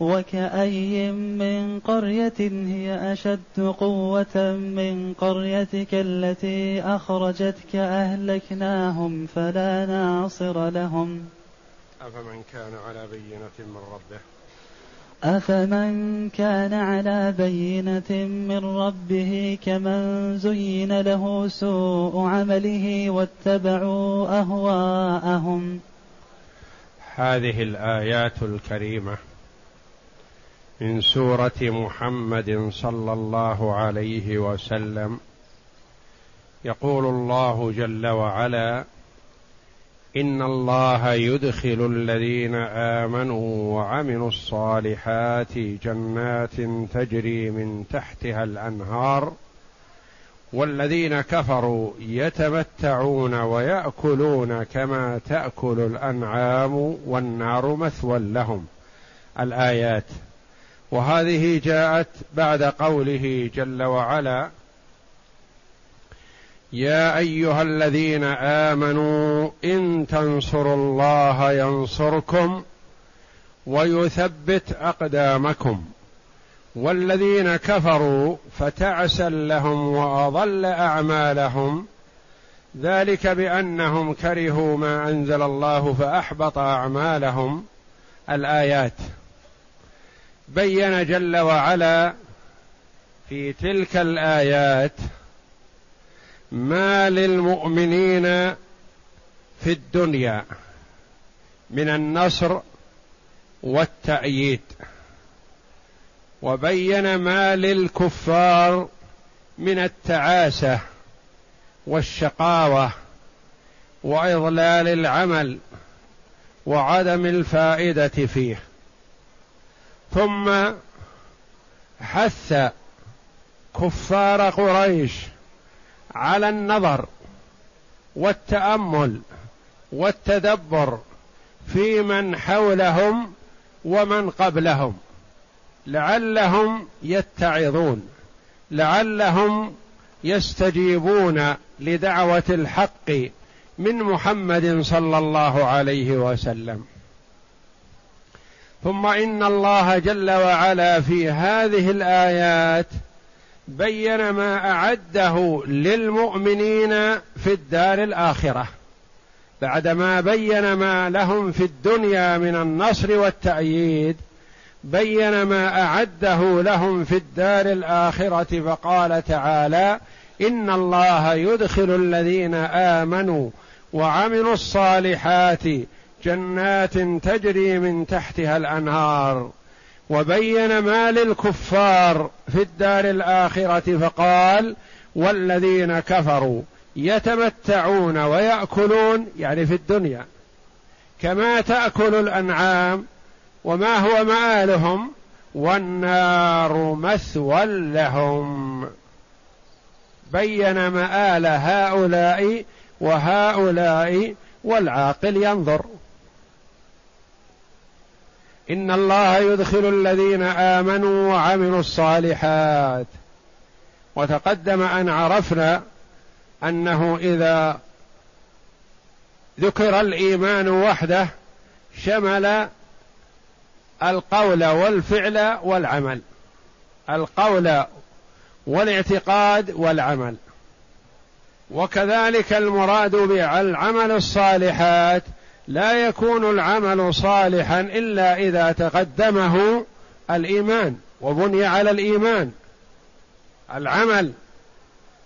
وكأي من قرية هي أشد قوة من قريتك التي أخرجتك أهلكناهم فلا ناصر لهم. أفمن كان على بينة من ربه؟ أفمن كان على بينة من ربه كمن زين له سوء عمله واتبعوا أهواءهم؟ هذه الآيات الكريمة من سورة محمد صلى الله عليه وسلم. يقول الله جل وعلا إن الله يدخل الذين آمنوا وعملوا الصالحات جنات تجري من تحتها الأنهار والذين كفروا يتمتعون ويأكلون كما تأكل الأنعام والنار مثوى لهم. الآيات وهذه جاءت بعد قوله جل وعلا يا أيها الذين آمنوا إن تنصروا الله ينصركم ويثبت أقدامكم والذين كفروا فتعسا لهم وأضل أعمالهم ذلك بأنهم كرهوا ما أنزل الله فأحبط أعمالهم. الآيات بين جل وعلا في تلك الآيات ما للمؤمنين في الدنيا من النصر والتأييد وبين ما للكفار من التعاسة والشقاوة وإضلال العمل وعدم الفائدة فيه. ثم حث كفار قريش على النظر والتأمل والتدبر في من حولهم ومن قبلهم لعلهم يتعظون لعلهم يستجيبون لدعوة الحق من محمد صلى الله عليه وسلم. ثم إن الله جل وعلا في هذه الآيات بين ما أعده للمؤمنين في الدار الآخرة بعدما بين ما لهم في الدنيا من النصر والتأييد بين ما أعده لهم في الدار الآخرة فقال تعالى إن الله يدخل الذين آمنوا وعملوا الصالحات جنات تجري من تحتها الأنهار وبين ما للكفار في الدار الآخرة فقال والذين كفروا يتمتعون ويأكلون يعني في الدنيا كما تأكل الأنعام وما هو مآلهم والنار مثوى لهم. بين مآل هؤلاء وهؤلاء والعاقل ينظر. إن الله يدخل الذين آمنوا وعملوا الصالحات. وتقدم أن عرفنا أنه إذا ذكر الإيمان وحده شمل القول والفعل والعمل. القول والاعتقاد والعمل. وكذلك المراد بالعمل الصالحات لا يكون العمل صالحا إلا إذا تقدمه الإيمان وبني على الإيمان. العمل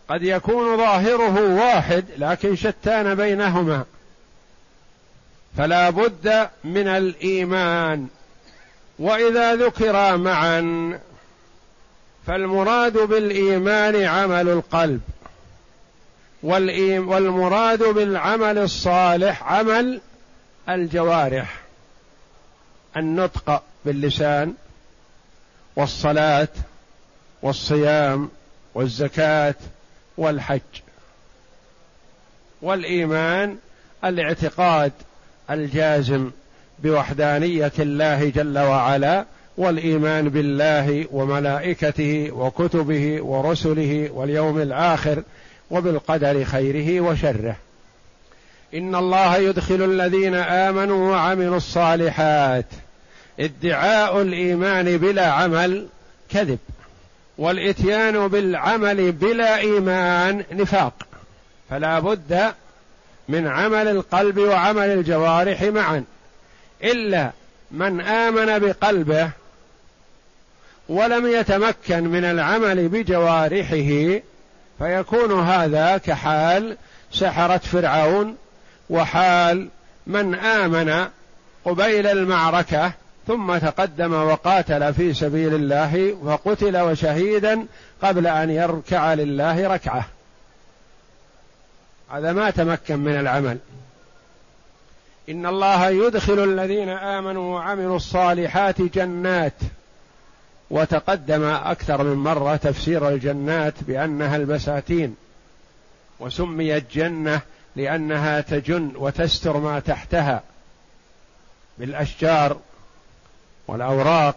قد يكون ظاهره واحد لكن شتان بينهما. فلا بد من الإيمان. وإذا ذكر معا فالمراد بالإيمان عمل القلب. والمراد بالعمل الصالح عمل الجوارح النطق باللسان والصلاة والصيام والزكاة والحج. والإيمان الاعتقاد الجازم بوحدانية الله جل وعلا والإيمان بالله وملائكته وكتبه ورسله واليوم الآخر وبالقدر خيره وشره. إن الله يدخل الذين آمنوا وعملوا الصالحات. ادعاء الإيمان بلا عمل كذب. والإتيان بالعمل بلا إيمان نفاق. فلا بد من عمل القلب وعمل الجوارح معا. إلا من آمن بقلبه ولم يتمكن من العمل بجوارحه فيكون هذا كحال سحرة فرعون وحال من آمن قبيل المعركة ثم تقدم وقاتل في سبيل الله وقتل وشهيدا قبل أن يركع لله ركعة. هذا ما تمكن من العمل. إن الله يدخل الذين آمنوا وعملوا الصالحات جنات. وتقدم أكثر من مرة تفسير الجنات بأنها البساتين وسميت جنة لأنها تجن وتستر ما تحتها بالأشجار والأوراق.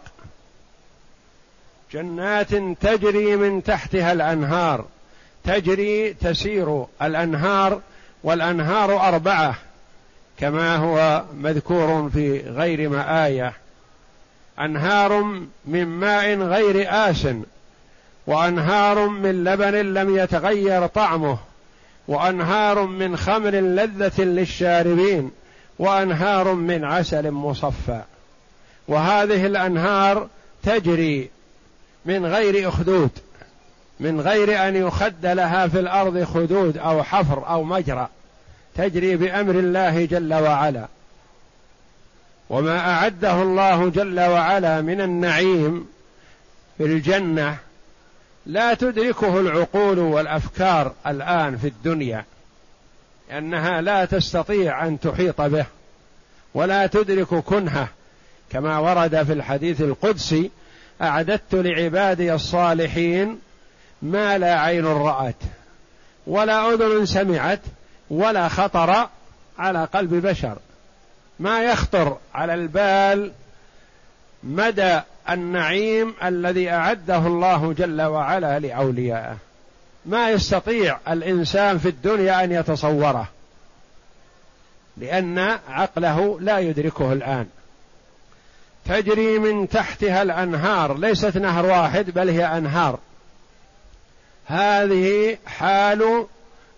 جنات تجري من تحتها الأنهار. تجري تسير الأنهار والأنهار أربعة كما هو مذكور في غير ما آية. أنهار من ماء غير آس وأنهار من لبن لم يتغير طعمه. وأنهار من خمر لذة للشاربين وأنهار من عسل مصفى. وهذه الأنهار تجري من غير أخدود من غير أن يخد لها في الأرض خدود أو حفر أو مجرى تجري بأمر الله جل وعلا. وما أعده الله جل وعلا من النعيم في الجنة لا تدركه العقول والأفكار الآن في الدنيا لأنها لا تستطيع أن تحيط به ولا تدرك كنهه. كما ورد في الحديث القدسي أعددت لعبادي الصالحين ما لا عين رأت ولا أذن سمعت ولا خطر على قلب بشر. ما يخطر على البال مدى النعيم الذي أعده الله جل وعلا لأوليائه. ما يستطيع الإنسان في الدنيا أن يتصوره لأن عقله لا يدركه الآن. تجري من تحتها الأنهار ليست نهر واحد بل هي أنهار. هذه حال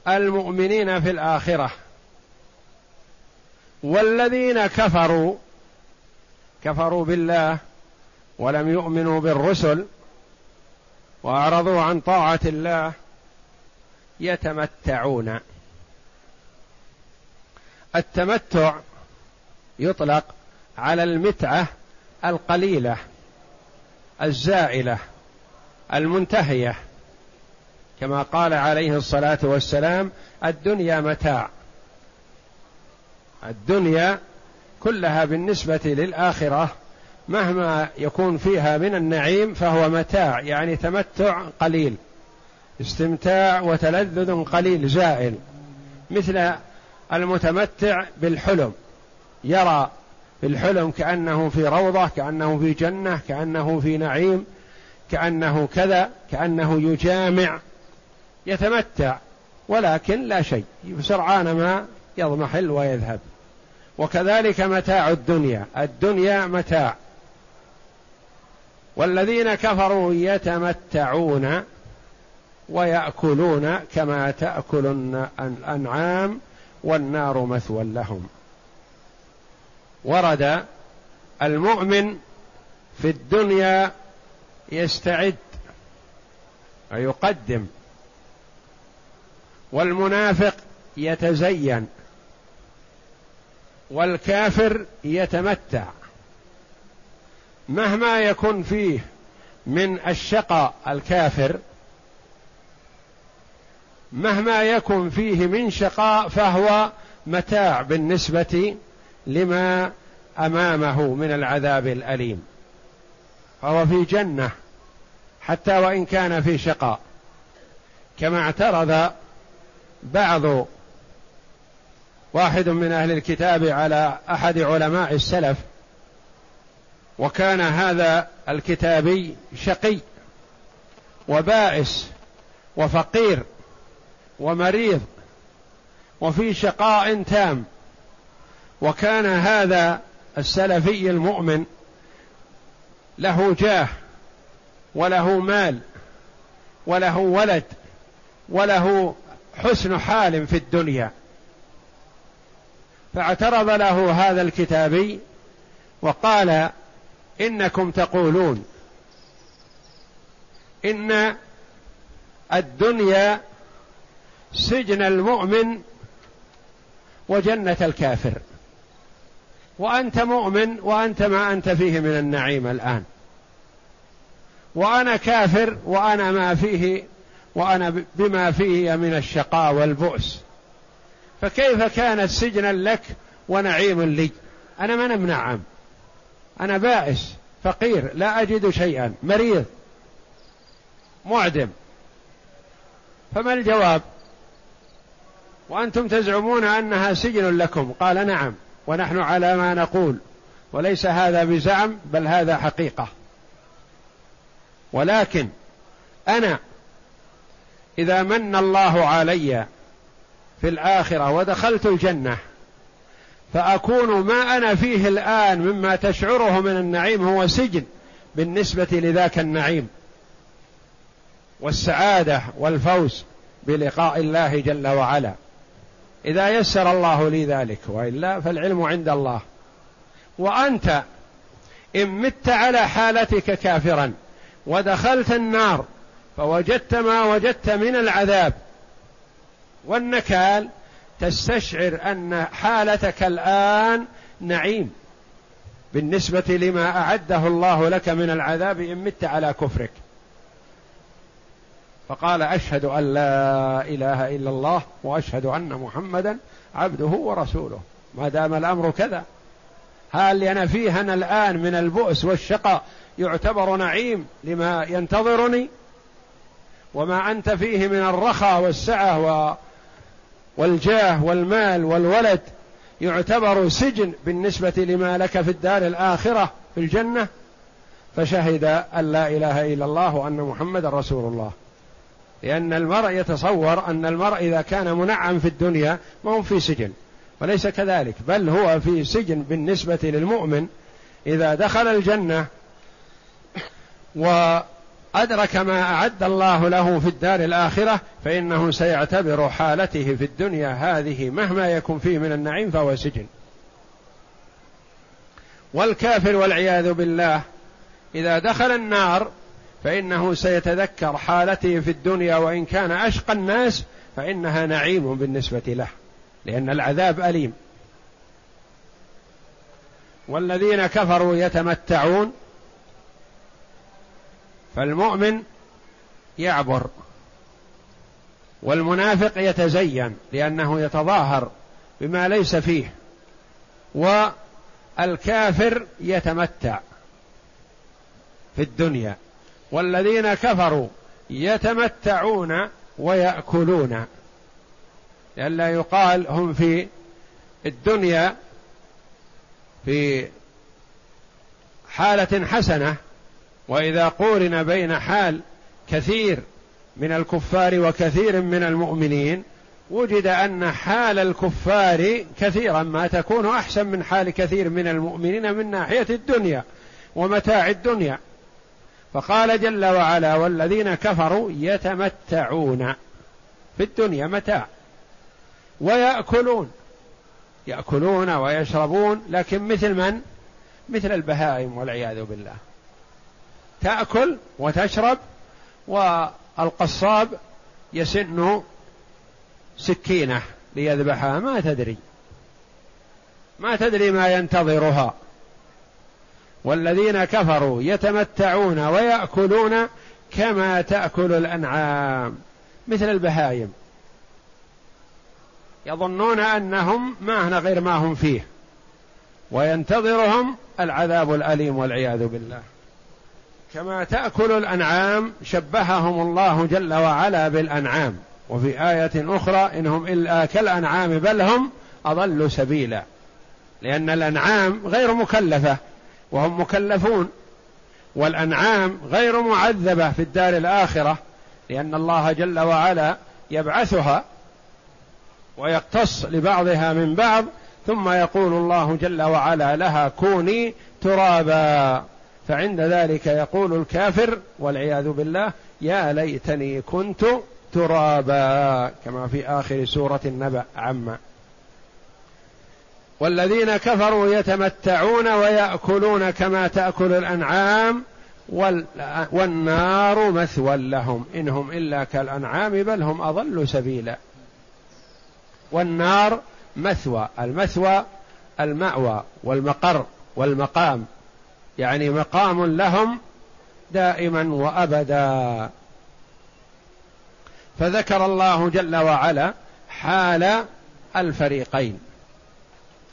المؤمنين في الآخرة. والذين كفروا كفروا بالله ولم يؤمنوا بالرسل وأعرضوا عن طاعة الله يتمتعون. التمتع يطلق على المتعة القليلة الزائلة المنتهية. كما قال عليه الصلاة والسلام الدنيا متاع. الدنيا كلها بالنسبة للآخرة مهما يكون فيها من النعيم فهو متاع يعني تمتع قليل. استمتاع وتلذذ قليل زائل. مثل المتمتع بالحلم. يرى في الحلم كأنه في روضة كأنه في جنة كأنه في نعيم كأنه كذا كأنه يجامع. يتمتع ولكن لا شيء. سرعان ما يضمحل ويذهب. وكذلك متاع الدنيا. الدنيا متاع. والذين كفروا يتمتعون ويأكلون كما تأكل الأنعام والنار مثوى لهم. ورد المؤمن في الدنيا يستعد ويقدم والمنافق يتزين والكافر يتمتع. مهما يكن فيه من الشقاء الكافر مهما يكن فيه من شقاء فهو متاع بالنسبة لما أمامه من العذاب الأليم. فهو في جنة حتى وإن كان في شقاء. كما اعترض بعض واحد من أهل الكتاب على أحد علماء السلف وكان هذا الكتابي شقي وبائس وفقير ومريض وفي شقاء تام. وكان هذا السلفي المؤمن له جاه وله مال وله ولد وله حسن حال في الدنيا. فاعترض له هذا الكتابي وقال إنكم تقولون. إن الدنيا سجن المؤمن وجنة الكافر. وأنت مؤمن وأنت ما أنت فيه من النعيم الآن. وأنا كافر وأنا ما فيه وأنا بما فيه من الشقاء والبؤس. فكيف كانت سجنا لك ونعيم لي؟ أنا من منعم أنا بائس فقير لا أجد شيئا مريض معدم. فما الجواب؟ وأنتم تزعمون أنها سجن لكم. قال نعم ونحن على ما نقول. وليس هذا بزعم بل هذا حقيقة. ولكن أنا إذا من الله علي في الآخرة ودخلت الجنة فأكون ما أنا فيه الآن مما تشعره من النعيم هو سجن بالنسبة لذاك النعيم. والسعادة والفوز بلقاء الله جل وعلا. إذا يسر الله لي ذلك وإلا فالعلم عند الله. وأنت إن مت على حالتك كافرا ودخلت النار فوجدت ما وجدت من العذاب والنكال تستشعر أن حالتك الآن نعيم بالنسبة لما أعده الله لك من العذاب إن مت على كفرك. فقال أشهد أن لا إله إلا الله وأشهد أن محمدا عبده ورسوله. ما دام الأمر كذا هل أنا فيه أنا الآن من البؤس والشقاء يعتبر نعيم لما ينتظرني؟ وما أنت فيه من الرخاء والسعة والجاه والمال والولد يعتبر سجن بالنسبة لما لك في الدار الآخرة في الجنة فشهد أن لا إله إلا الله وأن محمدا رسول الله. لأن المرء يتصور أن المرء إذا كان منعم في الدنيا ما هو في سجن وليس كذلك بل هو في سجن بالنسبة للمؤمن إذا دخل الجنة. وأدرك ما أعد الله له في الدار الآخرة فإنه سيعتبر حالته في الدنيا هذه مهما يكن فيه من النعيم فهو سجن. والكافر والعياذ بالله إذا دخل النار فإنه سيتذكر حالته في الدنيا وإن كان أشقى الناس فإنها نعيم بالنسبة له لأن العذاب أليم. والذين كفروا يتمتعون فالمؤمن يعبر والمنافق يتزين لأنه يتظاهر بما ليس فيه والكافر يتمتع في الدنيا والذين كفروا يتمتعون ويأكلون لئلا يقال هم في الدنيا في حالة حسنة وإذا قورن بين حال كثير من الكفار وكثير من المؤمنين وجد أن حال الكفار كثيرا ما تكون أحسن من حال كثير من المؤمنين من ناحية الدنيا ومتاع الدنيا فقال جل وعلا والذين كفروا يتمتعون في الدنيا متاع ويأكلون يأكلون ويشربون لكن مثل من؟ مثل البهائم والعياذ بالله تأكل وتشرب والقصاب يسن سكينة ليذبحها. ما تدري. ما تدري ما ينتظرها. والذين كفروا يتمتعون ويأكلون كما تأكل الأنعام مثل البهايم. يظنون أنهم ما هنا غير ما هم فيه وينتظرهم العذاب الأليم والعياذ بالله. كما تأكل الأنعام شبههم الله جل وعلا بالأنعام. وفي آية أخرى إنهم إلا كالأنعام بل هم أضل سبيلا. لأن الأنعام غير مكلفة وهم مكلفون. والأنعام غير معذبة في الدار الآخرة لأن الله جل وعلا يبعثها ويقتص لبعضها من بعض. ثم يقول الله جل وعلا لها كوني ترابا. فعند ذلك يقول الكافر والعياذ بالله يا ليتني كنت ترابا كما في آخر سورة النبأ عما. والذين كفروا يتمتعون ويأكلون كما تأكل الأنعام والنار مثوى لهم إنهم إلا كالأنعام بل هم أضل سبيلا. والنار مثوى المثوى المأوى والمقر والمقام. يعني مقام لهم دائما وأبدا. فذكر الله جل وعلا حال الفريقين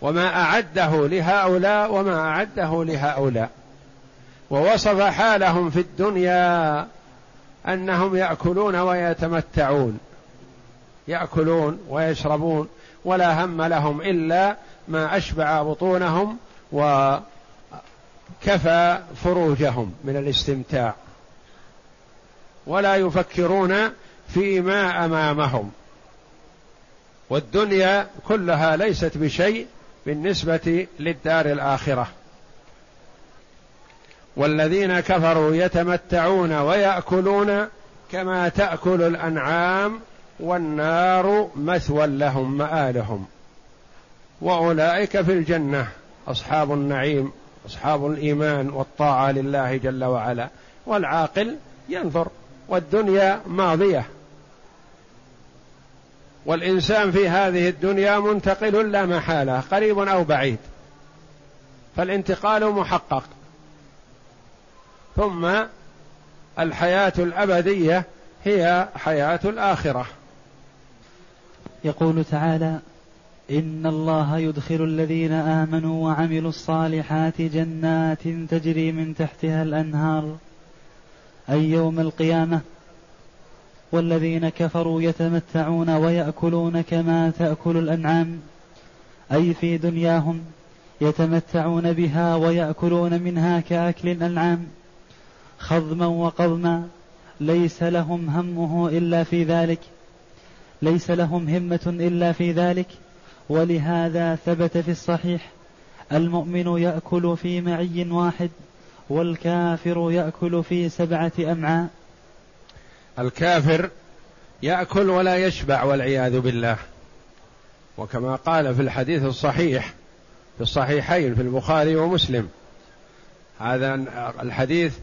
وما أعده لهؤلاء وما أعده لهؤلاء ووصف حالهم في الدنيا أنهم يأكلون ويتمتعون يأكلون ويشربون ولا هم لهم إلا ما أشبع بطونهم وكفى فروجهم من الاستمتاع ولا يفكرون فيما أمامهم. والدنيا كلها ليست بشيء بالنسبة للدار الآخرة. والذين كفروا يتمتعون ويأكلون كما تأكل الأنعام والنار مثوى لهم مآلهم. وأولئك في الجنة أصحاب النعيم. أصحاب الإيمان والطاعة لله جل وعلا والعاقل ينظر والدنيا ماضية. والإنسان في هذه الدنيا منتقل لا محالة قريب أو بعيد. فالانتقال محقق. ثم الحياة الأبدية هي حياة الآخرة. يقول تعالى إن الله يدخل الذين آمنوا وعملوا الصالحات جنات تجري من تحتها الأنهار. أي يوم القيامة؟ والذين كفروا يتمتعون ويأكلون كما تأكل الأنعام. أي في دنياهم؟ يتمتعون بها ويأكلون منها كأكل الأنعام. خضما وقضما. ليس لهم همه إلا في ذلك. ليس لهم همة إلا في ذلك. ولهذا ثبت في الصحيح المؤمن يأكل في معي واحد والكافر يأكل في سبعة أمعاء. الكافر يأكل ولا يشبع والعياذ بالله. وكما قال في الحديث الصحيح في الصحيحين في البخاري ومسلم. هذا الحديث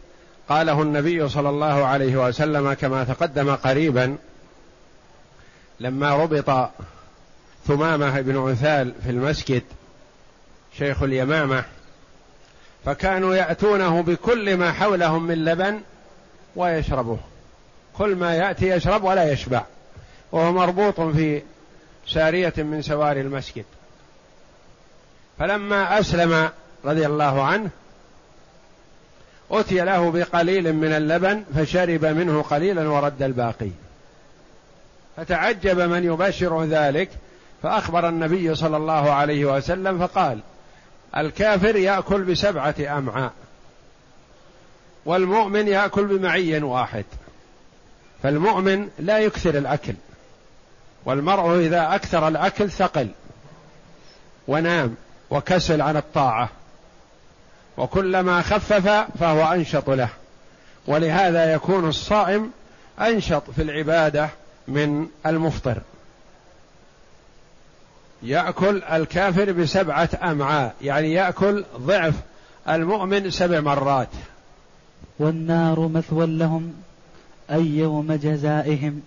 قاله النبي صلى الله عليه وسلم كما تقدم قريبا لما ربط ثمامة بن عثال في المسجد شيخ اليمامة فكانوا يأتونه بكل ما حولهم من لبن ويشربه كل ما يأتي يشرب ولا يشبع وهو مربوط في سارية من سواري المسجد. فلما أسلم رضي الله عنه أتي له بقليل من اللبن فشرب منه قليلا ورد الباقي. فتعجب من يبشر ذلك فأخبر النبي صلى الله عليه وسلم فقال الكافر يأكل بسبعة أمعاء والمؤمن يأكل بمعي واحد فالمؤمن لا يكثر الأكل والمرء إذا أكثر الأكل ثقل ونام وكسل عن الطاعة وكلما خفف فهو أنشط له ولهذا يكون الصائم أنشط في العبادة من المفطر. يأكل الكافر بسبعة أمعاء يعني يأكل ضعف المؤمن سبع مرات. والنار مثوى لهم أي يوم جزائهم.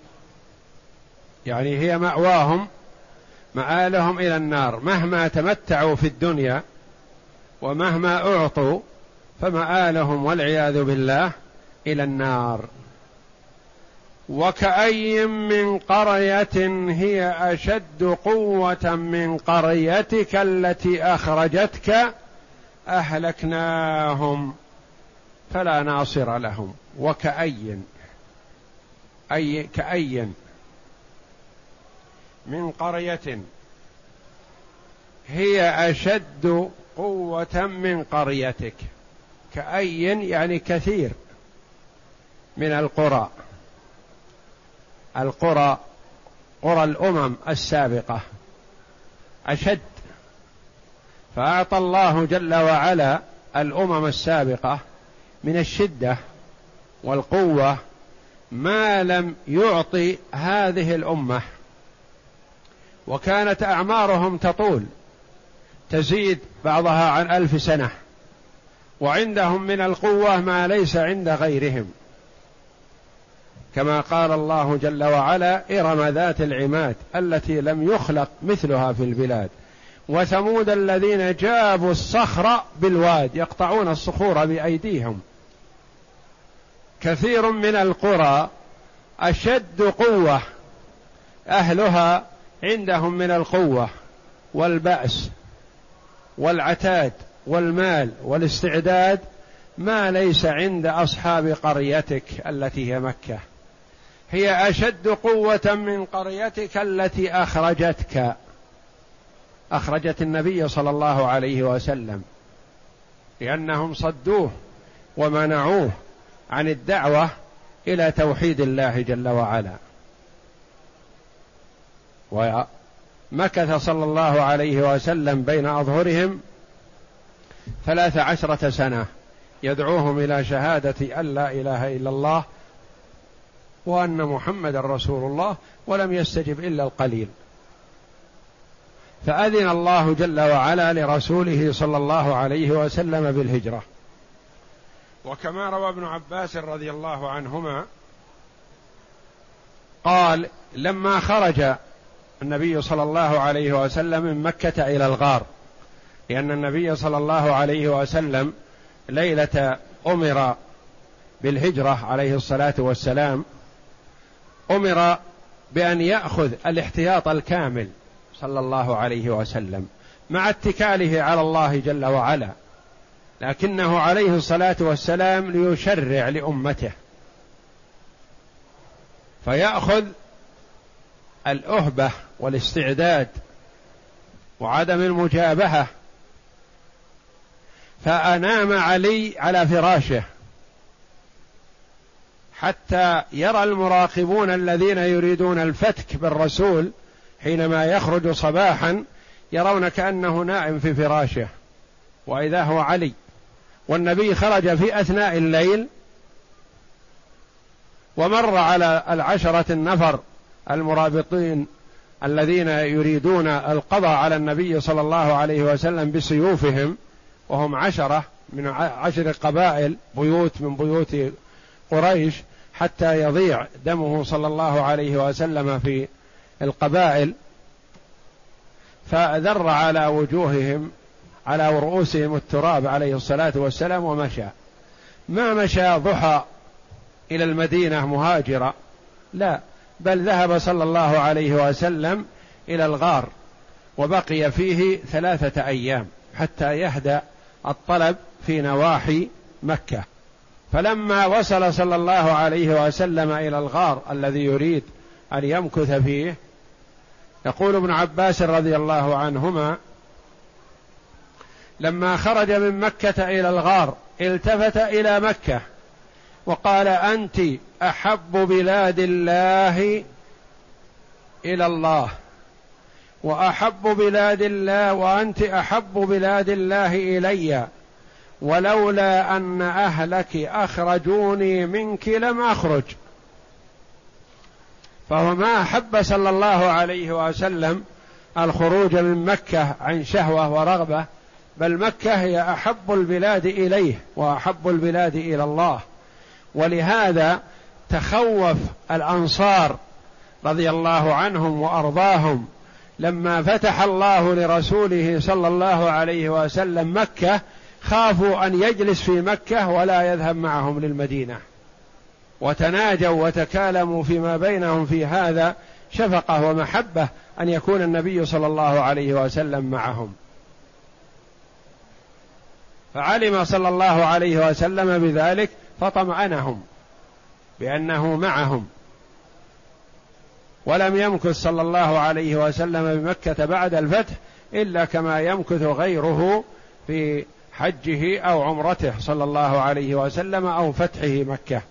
يعني هي مأواهم مآلهم إلى النار. مهما تمتعوا في الدنيا ومهما أعطوا فمآلهم والعياذ بالله إلى النار. وكأي من قرية هي أشد قوة من قريتك التي أخرجتك أهلكناهم فلا ناصر لهم. وكأي أي كأي من قرية هي أشد قوة من قريتك؟ كأي يعني كثير من القرى. القرى قرى الأمم السابقة. أشد. فأعطى الله جل وعلا الأمم السابقة من الشدة والقوة ما لم يعطي هذه الأمة. وكانت أعمارهم تطول تزيد بعضها عن ألف سنة وعندهم من القوة ما ليس عند غيرهم. كما قال الله جل وعلا إرم ذات العماد التي لم يخلق مثلها في البلاد. وثمود الذين جابوا الصخر بالواد يقطعون الصخور بأيديهم. كثير من القرى أشد قوة أهلها عندهم من القوة والبأس والعتاد والمال والاستعداد ما ليس عند أصحاب قريتك التي هي مكة. هي أشد قوة من قريتك التي أخرجتك. أخرجت النبي صلى الله عليه وسلم لأنهم صدوه ومنعوه عن الدعوة إلى توحيد الله جل وعلا. ومكث صلى الله عليه وسلم بين أظهرهم ثلاث عشرة سنة يدعوهم إلى شهادة أن لا إله إلا الله وأن محمدا رسول الله ولم يستجب إلا القليل. فأذن الله جل وعلا لرسوله صلى الله عليه وسلم بالهجرة. وكما روى ابن عباس رضي الله عنهما قال لما خرج النبي صلى الله عليه وسلم من مكة إلى الغار لأن النبي صلى الله عليه وسلم ليلة أمر بالهجرة عليه الصلاة والسلام أمر بأن يأخذ الاحتياط الكامل صلى الله عليه وسلم مع اتكاله على الله جل وعلا لكنه عليه الصلاة والسلام ليشرع لأمته. فيأخذ الأهبة والاستعداد وعدم المجابهة. فأنام علي على فراشه. حتى يرى المراقبون الذين يريدون الفتك بالرسول حينما يخرج صباحا يرون كأنه نائم في فراشه وإذا هو علي. والنبي خرج في أثناء الليل ومر على العشرة النفر المرابطين الذين يريدون القضاء على النبي صلى الله عليه وسلم بسيوفهم وهم عشرة من عشر قبائل بيوت من بيوت قريش. حتى يضيع دمه صلى الله عليه وسلم في القبائل فذر على وجوههم على رؤوسهم التراب عليه الصلاة والسلام ومشى. ما مشى ضحى إلى المدينة مهاجرا لا بل ذهب صلى الله عليه وسلم إلى الغار وبقي فيه ثلاثة أيام حتى يهدأ الطلب في نواحي مكة. فلما وصل صلى الله عليه وسلم إلى الغار الذي يريد أن يمكث فيه يقول ابن عباس رضي الله عنهما لما خرج من مكة إلى الغار التفت إلى مكة وقال أنت أحب بلاد الله إلى الله وأحب بلاد الله وأنت أحب بلاد الله إلي. ولولا أن أهلك أخرجوني منك لم أخرج. فهو ما أحب صلى الله عليه وسلم الخروج من مكة عن شهوة ورغبة بل مكة هي أحب البلاد إليه وأحب البلاد إلى الله. ولهذا تخوف الأنصار رضي الله عنهم وأرضاهم لما فتح الله لرسوله صلى الله عليه وسلم مكة خافوا أن يجلس في مكة ولا يذهب معهم للمدينة. وتناجوا وتكالموا فيما بينهم في هذا شفقة ومحبة أن يكون النبي صلى الله عليه وسلم معهم. فعلم صلى الله عليه وسلم بذلك فطمأنهم بأنه معهم. ولم يمكث صلى الله عليه وسلم بمكة بعد الفتح إلا كما يمكث غيره في حجه أو عمرته صلى الله عليه وسلم أو فتحه مكة.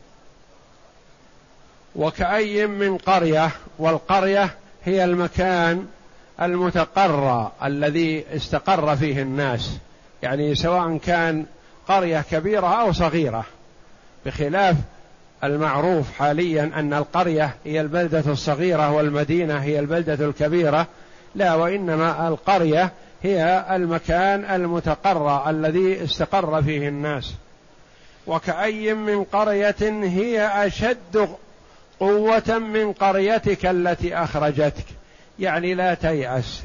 وكأي من قرية والقرية هي المكان المتقرى الذي استقر فيه الناس. يعني سواء كان قرية كبيرة أو صغيرة. بخلاف المعروف حاليا أن القرية هي البلدة الصغيرة والمدينة هي البلدة الكبيرة لا وإنما القرية هي المكان المتقرى الذي استقر فيه الناس. وكأي من قرية هي أشد قوة من قريتك التي أخرجتك. يعني لا تيأس.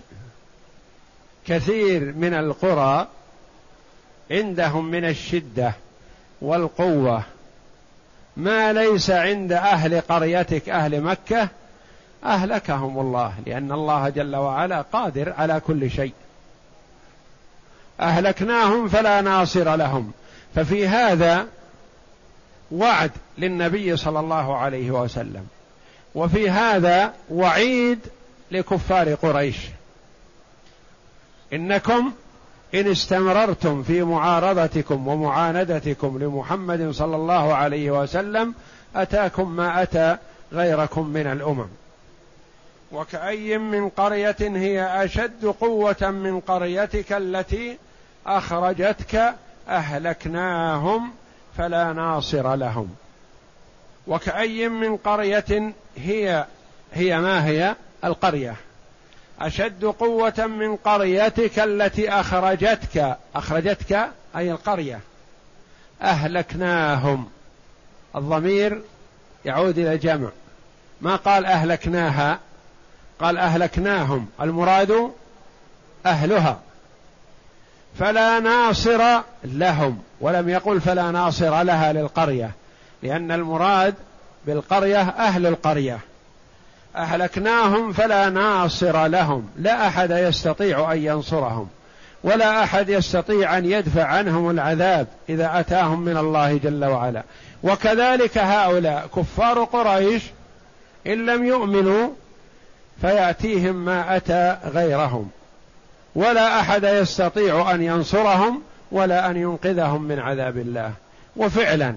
كثير من القرى عندهم من الشدة والقوة. ما ليس عند أهل قريتك أهل مكة أهلكهم الله لأن الله جل وعلا قادر على كل شيء. أهلكناهم فلا ناصر لهم. ففي هذا وعد للنبي صلى الله عليه وسلم. وفي هذا وعيد لكفار قريش. إنكم إن استمررتم في معارضتكم ومعاندتكم لمحمد صلى الله عليه وسلم أتاكم ما أتى غيركم من الأمم. وكأي من قرية هي أشد قوة من قريتك التي أخرجتك أهلكناهم فلا ناصر لهم. وكأي من قرية هي هي ما هي؟ القرية. أشد قوة من قريتك التي أخرجتك أخرجتك أي القرية. أهلكناهم. الضمير يعود إلى جمع ما قال أهلكناها؟ قال أهلكناهم. المراد أهلها. فلا ناصر لهم ولم يقل فلا ناصر لها للقرية لأن المراد بالقرية أهل القرية. أهلكناهم فلا ناصر لهم لا أحد يستطيع أن ينصرهم ولا أحد يستطيع أن يدفع عنهم العذاب إذا أتاهم من الله جل وعلا. وكذلك هؤلاء كفار قريش إن لم يؤمنوا فيأتيهم ما أتى غيرهم. ولا أحد يستطيع أن ينصرهم ولا أن ينقذهم من عذاب الله. وفعلا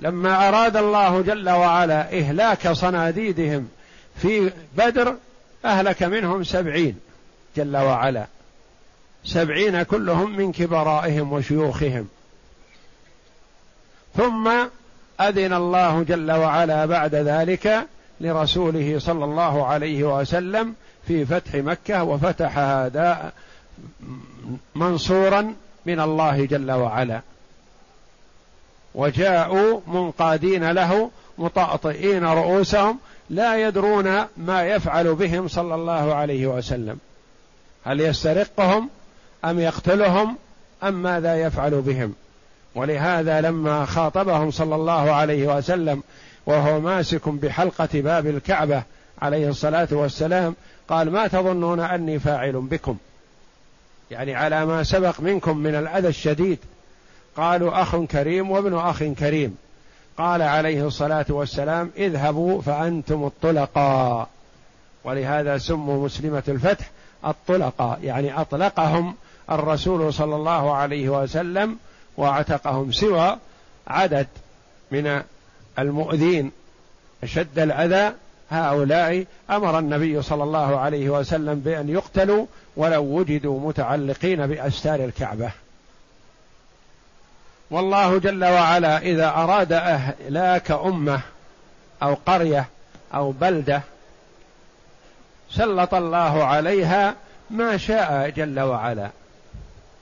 لما أراد الله جل وعلا إهلاك صناديدهم في بدر أهلك منهم سبعين جل وعلا. سبعين كلهم من كبرائهم وشيوخهم. ثم أذن الله جل وعلا بعد ذلك لرسوله صلى الله عليه وسلم في فتح مكة وفتحها داء منصورا من الله جل وعلا. وجاءوا منقادين له مطأطئين رؤوسهم لا يدرون ما يفعل بهم صلى الله عليه وسلم. هل يسترقهم أم يقتلهم؟ أم ماذا يفعل بهم؟ ولهذا لما خاطبهم صلى الله عليه وسلم وهو ماسك بحلقة باب الكعبة عليه الصلاة والسلام قال ما تظنون أني فاعل بكم؟ يعني على ما سبق منكم من الأذى الشديد. قالوا أخ كريم وابن أخ كريم. قال عليه الصلاة والسلام اذهبوا فأنتم الطلقاء. ولهذا سموا مسلمة الفتح الطلقاء يعني أطلقهم الرسول صلى الله عليه وسلم واعتقهم سوى عدد من المؤذين. أشد الأذى هؤلاء أمر النبي صلى الله عليه وسلم بأن يقتلوا ولو وجدوا متعلقين بأستار الكعبة. والله جل وعلا إذا أراد أهلاك أمة أو قرية أو بلدة سلط الله عليها ما شاء جل وعلا.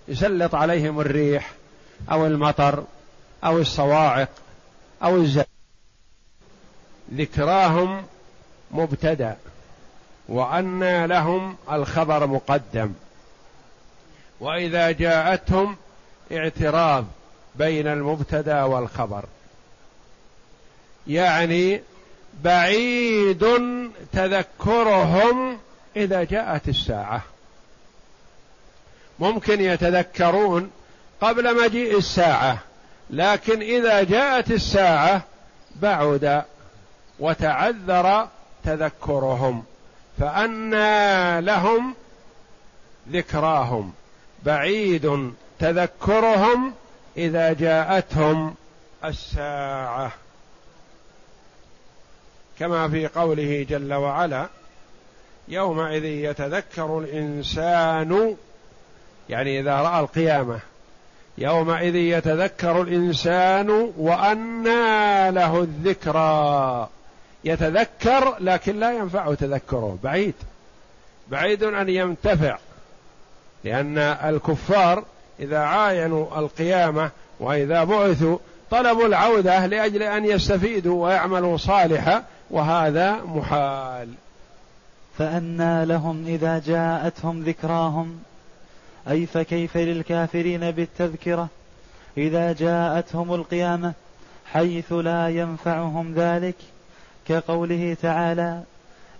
يسلط عليهم الريح أو المطر أو الصواعق أو الزلزال ذكراهم مبتدأ. وأنى لهم الخبر مقدم. وإذا جاءتهم اعتراض بين المبتدأ والخبر. يعني بعيد تذكرهم إذا جاءت الساعة. ممكن يتذكرون قبل مجيء الساعة لكن إذا جاءت الساعة بعد وتعذر تذكرهم فأنى لهم ذكراهم. بعيد تذكرهم إذا جاءتهم الساعة. كما في قوله جل وعلا يومئذ يتذكر الإنسان يعني إذا رأى القيامة يومئذ يتذكر الإنسان وأنى له الذكرى. يتذكر لكن لا ينفعه تذكره. بعيد. بعيد أن ينتفع. لأن الكفار إذا عاينوا القيامة وإذا بعثوا طلبوا العودة لأجل أن يستفيدوا ويعملوا صالحا وهذا محال. فأنى لهم إذا جاءتهم ذكراهم. أي فكيف للكافرين بالتذكرة؟ إذا جاءتهم القيامة حيث لا ينفعهم ذلك. كقوله تعالى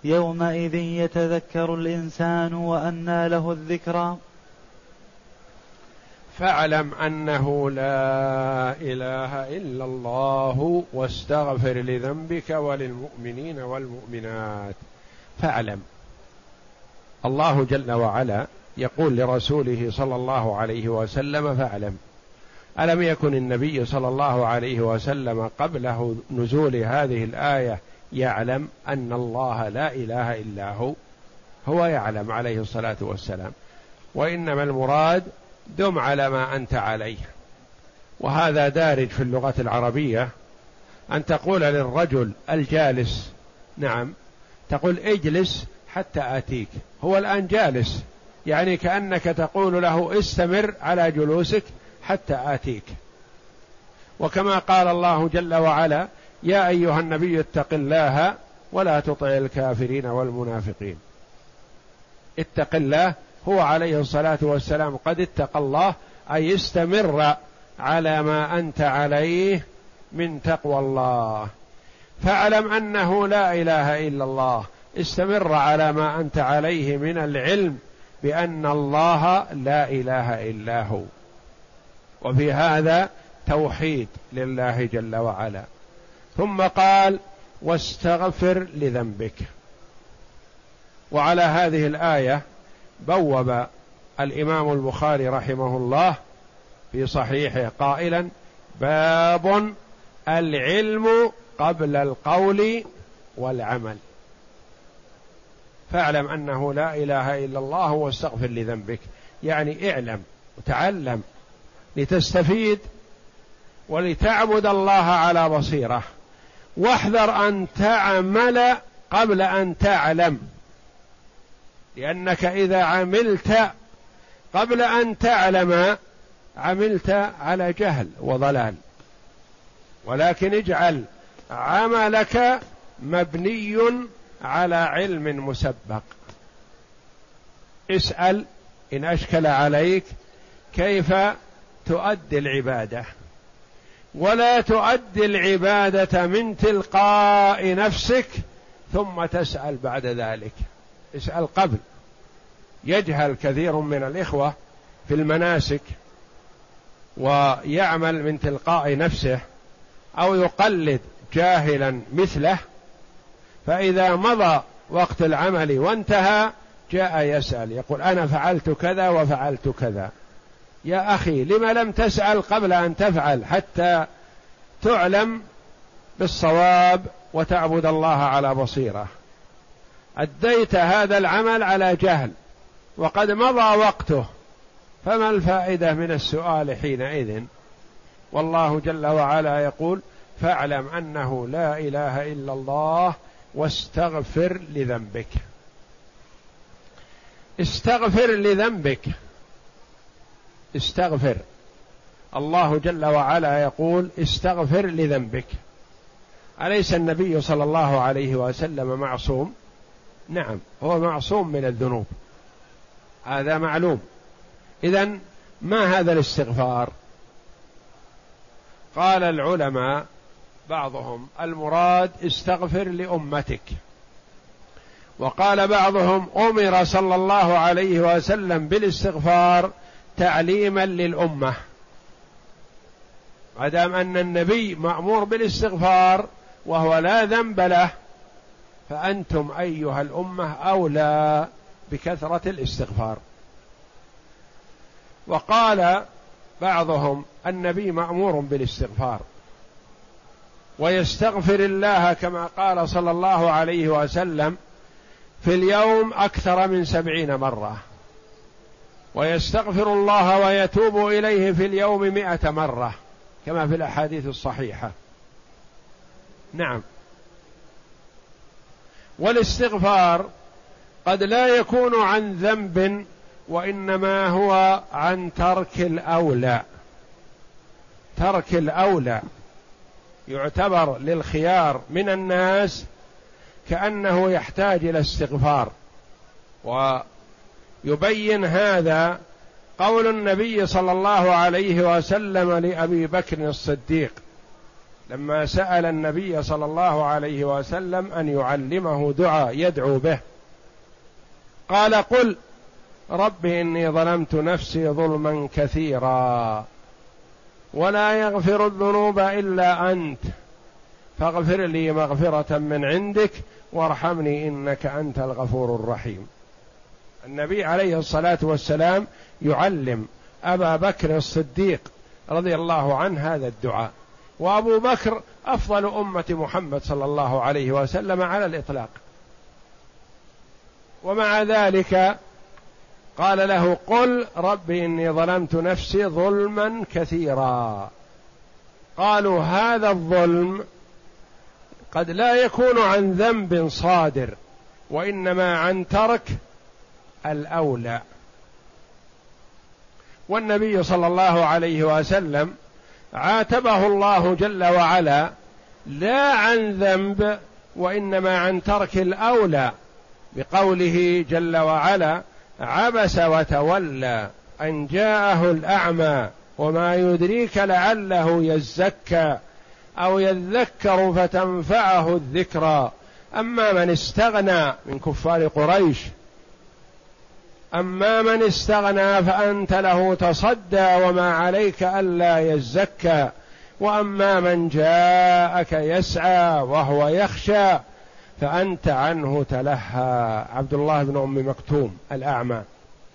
يومئذ يتذكر الإنسان وأنى له الذكرى. فاعلم أنه لا إله إلا الله واستغفر لذنبك وللمؤمنين والمؤمنات. فاعلم. الله جل وعلا يقول لرسوله صلى الله عليه وسلم فاعلم. ألم يكن النبي صلى الله عليه وسلم قبله نزول هذه الآية يعلم أن الله لا إله إلا هو هو يعلم عليه الصلاة والسلام. وإنما المراد دم على ما أنت عليه. وهذا دارج في اللغة العربية. أن تقول للرجل الجالس نعم تقول اجلس حتى آتيك. هو الآن جالس يعني كأنك تقول له استمر على جلوسك حتى آتيك. وكما قال الله جل وعلا يا أيها النبي اتق الله ولا تطع الكافرين والمنافقين. اتق الله هو عليه الصلاة والسلام قد اتقى الله أي استمر على ما أنت عليه من تقوى الله. فاعلم أنه لا إله إلا الله. استمر على ما أنت عليه من العلم بأن الله لا إله إلا هو. وفي هذا توحيد لله جل وعلا. ثم قال واستغفر لذنبك. وعلى هذه الآية بوب الإمام البخاري رحمه الله في صحيحه قائلا باب العلم قبل القول والعمل. فاعلم أنه لا إله إلا الله واستغفر لذنبك. يعني اعلم وتعلم لتستفيد ولتعبد الله على بصيرة. واحذر أن تعمل قبل أن تعلم. لأنك إذا عملت قبل أن تعلم عملت على جهل وضلال. ولكن اجعل عملك مبني على علم مسبق. اسأل إن أشكل عليك كيف تؤدي العبادة. ولا تؤدي العبادة من تلقاء نفسك ثم تسأل بعد ذلك. اسأل قبل. يجهل كثير من الإخوة في المناسك ويعمل من تلقاء نفسه أو يقلد جاهلا مثله. فإذا مضى وقت العمل وانتهى جاء يسأل يقول أنا فعلت كذا وفعلت كذا. يا أخي لم لم تسأل قبل أن تفعل حتى تعلم بالصواب وتعبد الله على بصيرة. أديت هذا العمل على جهل وقد مضى وقته فما الفائدة من السؤال حينئذ؟ والله جل وعلا يقول فاعلم أنه لا إله إلا الله واستغفر لذنبك. استغفر لذنبك. استغفر. الله جل وعلا يقول استغفر لذنبك. أليس النبي صلى الله عليه وسلم معصوم؟ نعم هو معصوم من الذنوب. هذا معلوم. اذا ما هذا الاستغفار؟ قال العلماء بعضهم المراد استغفر لأمتك. وقال بعضهم أمر صلى الله عليه وسلم بالاستغفار تعليما للأمة. ما دام أن النبي مأمور بالاستغفار وهو لا ذنب له فأنتم أيها الأمة أولى بكثرة الاستغفار. وقال بعضهم النبي مأمور بالاستغفار. ويستغفر الله كما قال صلى الله عليه وسلم في اليوم أكثر من سبعين مرة. ويستغفر الله ويتوب إليه في اليوم مئة مرة كما في الأحاديث الصحيحة. نعم. والاستغفار قد لا يكون عن ذنب وإنما هو عن ترك الأولى. ترك الأولى يعتبر للخيار من الناس كأنه يحتاج إلى استغفار. ويبين هذا قول النبي صلى الله عليه وسلم لأبي بكر الصديق لما سأل النبي صلى الله عليه وسلم أن يعلمه دعاء يدعو به. قال قل رب إني ظلمت نفسي ظلما كثيرا ولا يغفر الذنوب إلا أنت فاغفر لي مغفرة من عندك وارحمني إنك أنت الغفور الرحيم. النبي عليه الصلاة والسلام يعلم أبا بكر الصديق رضي الله عنه هذا الدعاء. وأبو بكر أفضل أمة محمد صلى الله عليه وسلم على الإطلاق. ومع ذلك قال له قل رب إني ظلمت نفسي ظلما كثيرا. قالوا هذا الظلم قد لا يكون عن ذنب صادر وإنما عن ترك الأولى. والنبي صلى الله عليه وسلم عاتبه الله جل وعلا لا عن ذنب وإنما عن ترك الأولى بقوله جل وعلا عبس وتولى أن جاءه الأعمى وما يدريك لعله يزكى أو يذكر فتنفعه الذكرى. أما من استغنى من كفار قريش أما من استغنى فأنت له تصدى وما عليك ألا يزكى. وأما من جاءك يسعى وهو يخشى فأنت عنه تلهى. عبد الله بن أم مكتوم الأعمى.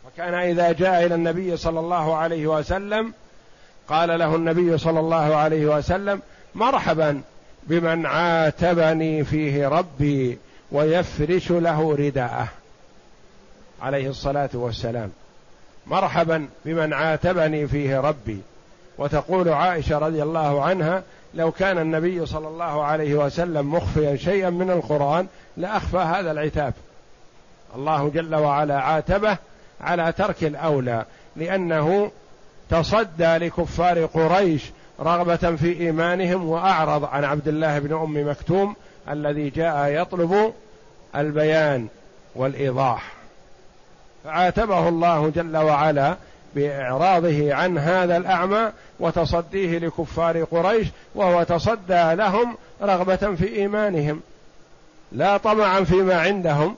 وكان إذا جاء إلى النبي صلى الله عليه وسلم قال له النبي صلى الله عليه وسلم مرحبا بمن عاتبني فيه ربي ويفرش له رداءه. عليه الصلاة والسلام. مرحبا بمن عاتبني فيه ربي. وتقول عائشة رضي الله عنها لو كان النبي صلى الله عليه وسلم مخفيا شيئا من القرآن لأخفى هذا العتاب. الله جل وعلا عاتبه على ترك الأولى لأنه تصدى لكفار قريش رغبة في إيمانهم وأعرض عن عبد الله بن أم مكتوم الذي جاء يطلب البيان والإيضاح. فعاتبه الله جل وعلا بإعراضه عن هذا الأعمى وتصديه لكفار قريش وهو تصدى لهم رغبة في إيمانهم. لا طمعا فيما عندهم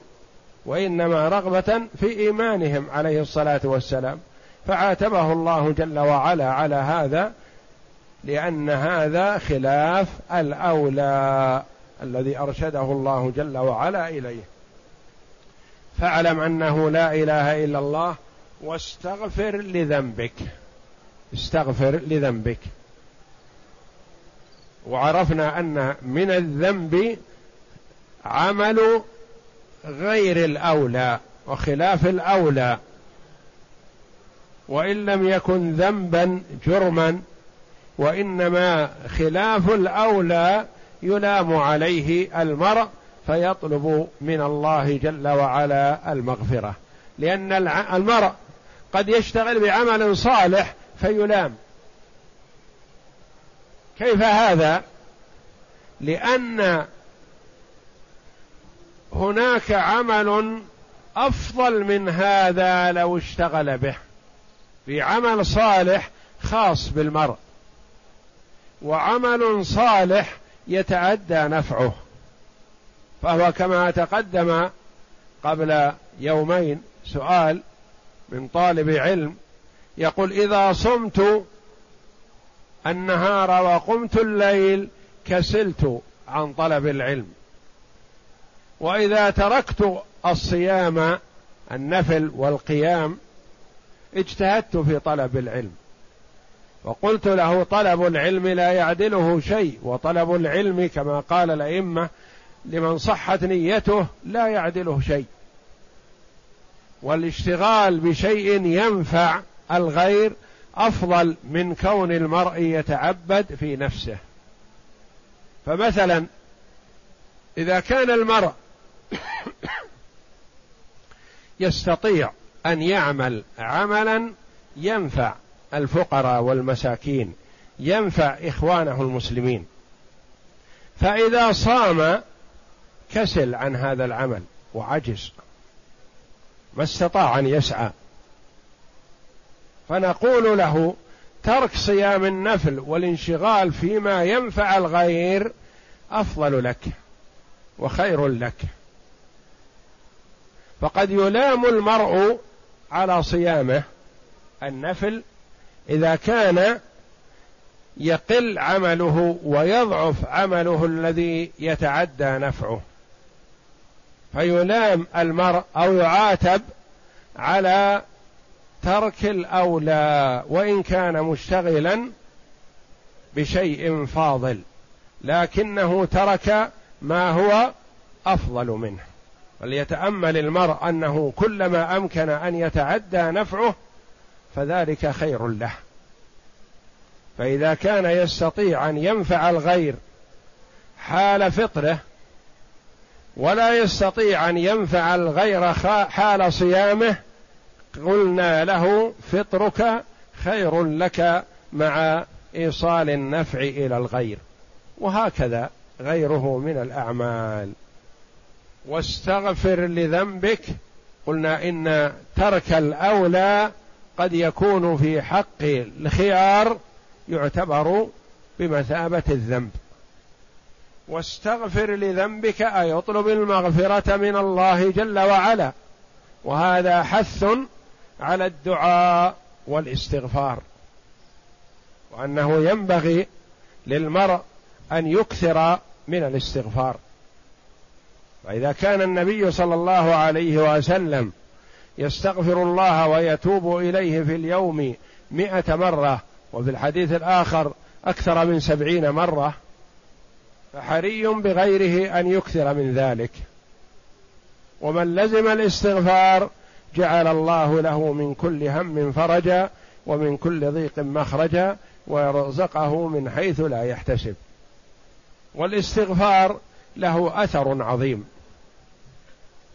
وإنما رغبة في إيمانهم عليه الصلاة والسلام. فعاتبه الله جل وعلا على هذا لأن هذا خلاف الأولى الذي أرشده الله جل وعلا إليه. فاعلم أنه لا إله إلا الله واستغفر لذنبك. استغفر لذنبك. وعرفنا أن من الذنب عمل غير الأولى وخلاف الأولى. وإن لم يكن ذنبا جرما وإنما خلاف الأولى يلام عليه المرء فيطلب من الله جل وعلا المغفرة. لأن المرء قد يشتغل بعمل صالح فيلام. كيف هذا؟ لأن هناك عمل أفضل من هذا لو اشتغل به. في عمل صالح خاص بالمرء. وعمل صالح يتعدى نفعه. فهو كما تقدم قبل يومين سؤال من طالب علم يقول إذا صمت النهار وقمت الليل كسلت عن طلب العلم. وإذا تركت الصيام النفل والقيام اجتهدت في طلب العلم. وقلت له طلب العلم لا يعدله شيء وطلب العلم كما قال الأئمة لمن صحت نيته لا يعدله شيء. والاشتغال بشيء ينفع الغير أفضل من كون المرء يتعبد في نفسه. فمثلا إذا كان المرء يستطيع أن يعمل عملا ينفع الفقراء والمساكين ينفع إخوانه المسلمين. فإذا صام كسل عن هذا العمل وعجز. ما استطاع أن يسعى. فنقول له ترك صيام النفل والانشغال فيما ينفع الغير أفضل لك وخير لك. فقد يلام المرء على صيامه النفل إذا كان يقل عمله ويضعف عمله الذي يتعدى نفعه. فيلام المرء أو يعاتب على ترك الأولى وإن كان مشتغلا بشيء فاضل لكنه ترك ما هو أفضل منه. وليتامل المرء أنه كلما أمكن أن يتعدى نفعه فذلك خير له. فإذا كان يستطيع أن ينفع الغير حال فطره ولا يستطيع أن ينفع الغير حال صيامه قلنا له فطرك خير لك مع إيصال النفع إلى الغير. وهكذا غيره من الأعمال. واستغفر لذنبك قلنا إن ترك الأولى قد يكون في حق الخيار يعتبر بمثابة الذنب. واستغفر لذنبك اي اطلب المغفرة من الله جل وعلا. وهذا حث على الدعاء والاستغفار. وأنه ينبغي للمرء أن يكثر من الاستغفار. فإذا كان النبي صلى الله عليه وسلم يستغفر الله ويتوب إليه في اليوم مائه مرة وفي الحديث الآخر أكثر من سبعين مرة فحري بغيره أن يكثر من ذلك. ومن لزم الاستغفار جعل الله له من كل هم فرجا ومن كل ضيق مخرجا ويرزقه من حيث لا يحتسب. والاستغفار له أثر عظيم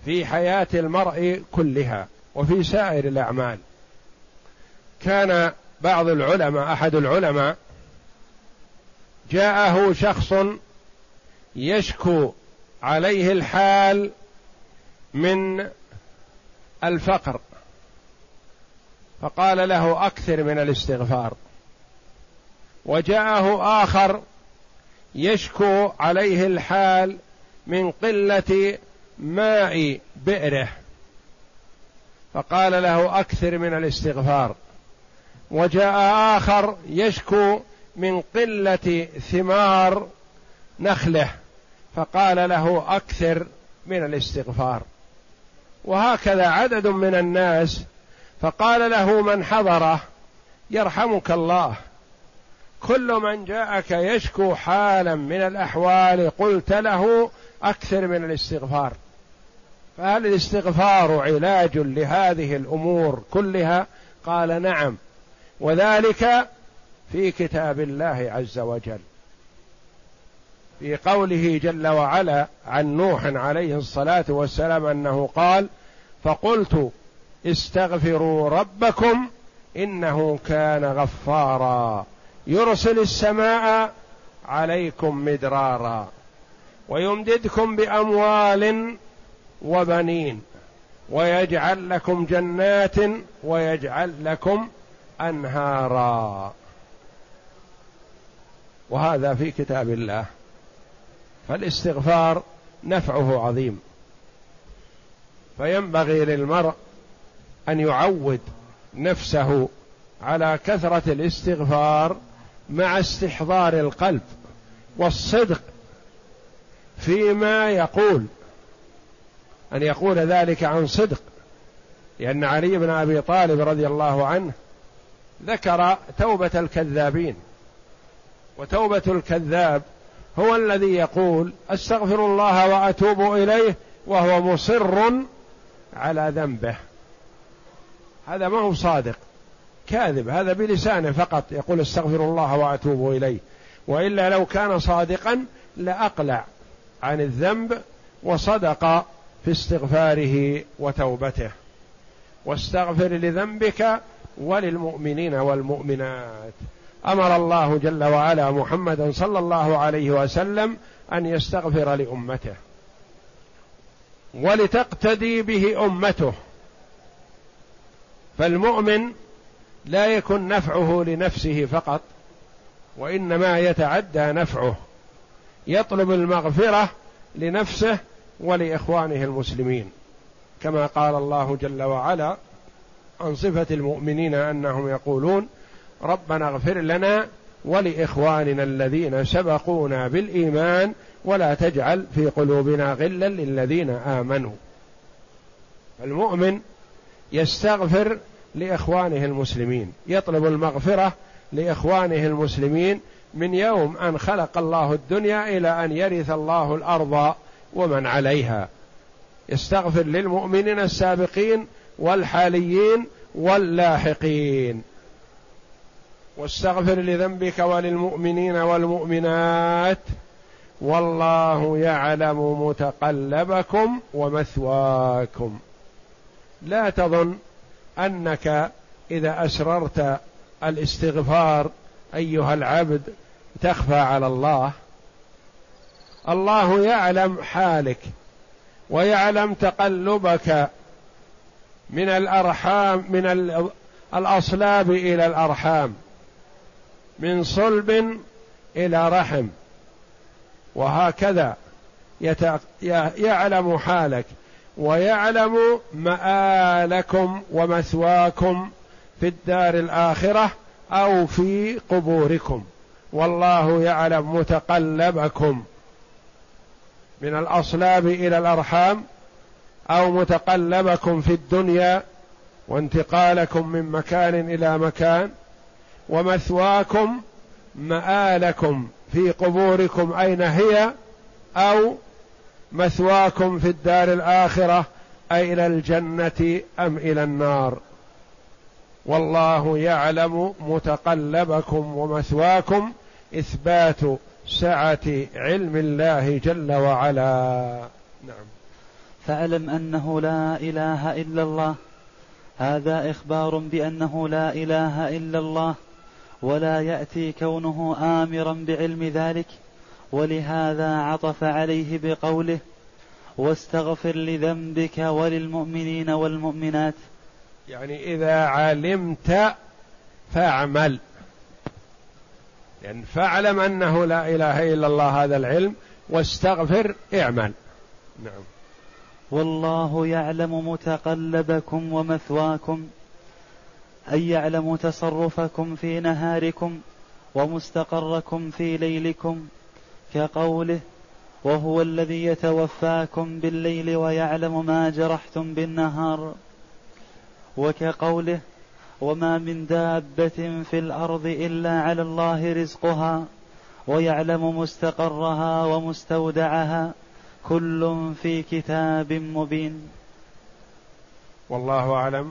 في حياة المرء كلها وفي سائر الأعمال. كان بعض العلماء أحد العلماء جاءه شخص يشكو عليه الحال من الفقر. فقال له أكثر من الاستغفار. وجاءه آخر يشكو عليه الحال من قلة ماء بئره. فقال له أكثر من الاستغفار. وجاء آخر يشكو من قلة ثمار نخله فقال له أكثر من الاستغفار. وهكذا عدد من الناس فقال له من حضره يرحمك الله. كل من جاءك يشكو حالا من الأحوال قلت له أكثر من الاستغفار. فهل الاستغفار علاج لهذه الأمور كلها؟ قال نعم. وذلك في كتاب الله عز وجل. في قوله جل وعلا عن نوح عليه الصلاة والسلام أنه قال فقلت استغفروا ربكم إنه كان غفارا. يرسل السماء عليكم مدرارا ويمددكم بأموال وبنين ويجعل لكم جنات ويجعل لكم أنهارا. وهذا في كتاب الله. فالاستغفار نفعه عظيم. فينبغي للمرء أن يعود نفسه على كثرة الاستغفار مع استحضار القلب والصدق فيما يقول أن يقول ذلك عن صدق. لأن علي بن أبي طالب رضي الله عنه ذكر توبة الكذابين وتوبة الكذاب هو الذي يقول أستغفر الله وأتوب إليه وهو مصر على ذنبه. هذا ما هو صادق. كاذب. هذا بلسانه فقط يقول أستغفر الله وأتوب إليه. وإلا لو كان صادقا لأقلع عن الذنب وصدق في استغفاره وتوبته. واستغفر لذنبك وللمؤمنين والمؤمنات. أمر الله جل وعلا محمدا صلى الله عليه وسلم أن يستغفر لأمته. ولتقتدي به أمته. فالمؤمن لا يكن نفعه لنفسه فقط وإنما يتعدى نفعه. يطلب المغفرة لنفسه ولإخوانه المسلمين. كما قال الله جل وعلا عن صفة المؤمنين أنهم يقولون ربنا اغفر لنا ولإخواننا الذين سبقونا بالإيمان ولا تجعل في قلوبنا غلا للذين آمنوا. المؤمن يستغفر لإخوانه المسلمين يطلب المغفرة لإخوانه المسلمين من يوم أن خلق الله الدنيا إلى أن يرث الله الأرض ومن عليها. يستغفر للمؤمنين السابقين والحاليين واللاحقين. واستغفر لذنبك وللمؤمنين والمؤمنات والله يعلم متقلبكم ومثواكم. لا تظن أنك إذا أسررت الاستغفار أيها العبد تخفى على الله. الله يعلم حالك ويعلم تقلبك من الأرحام من الأصلاب إلى الأرحام. من صلب إلى رحم. وهكذا يعلم حالك ويعلم مآلكم ومثواكم في الدار الآخرة أو في قبوركم. والله يعلم متقلبكم من الأصلاب إلى الأرحام أو متقلبكم في الدنيا وانتقالكم من مكان إلى مكان. ومثواكم مآلكم في قبوركم أين هي؟ أو مثواكم في الدار الآخرة أي إلى الجنة أم إلى النار؟ والله يعلم متقلبكم ومثواكم إثبات سعة علم الله جل وعلا. نعم. فاعلم أنه لا إله إلا الله؟ هذا إخبار بأنه لا إله إلا الله. ولا يأتي كونه آمرا بعلم ذلك ولهذا عطف عليه بقوله واستغفر لذنبك وللمؤمنين والمؤمنات. يعني إذا علمت فاعمل. يعني فاعلم أنه لا إله إلا الله هذا العلم واستغفر اعمل. نعم. والله يعلم متقلبكم ومثواكم. أي يعلم تصرفكم في نهاركم ومستقركم في ليلكم كقوله وهو الذي يتوفاكم بالليل ويعلم ما جرحتم بالنهار وكقوله وما من دابة في الأرض إلا على الله رزقها ويعلم مستقرها ومستودعها كل في كتاب مبين. والله أعلم.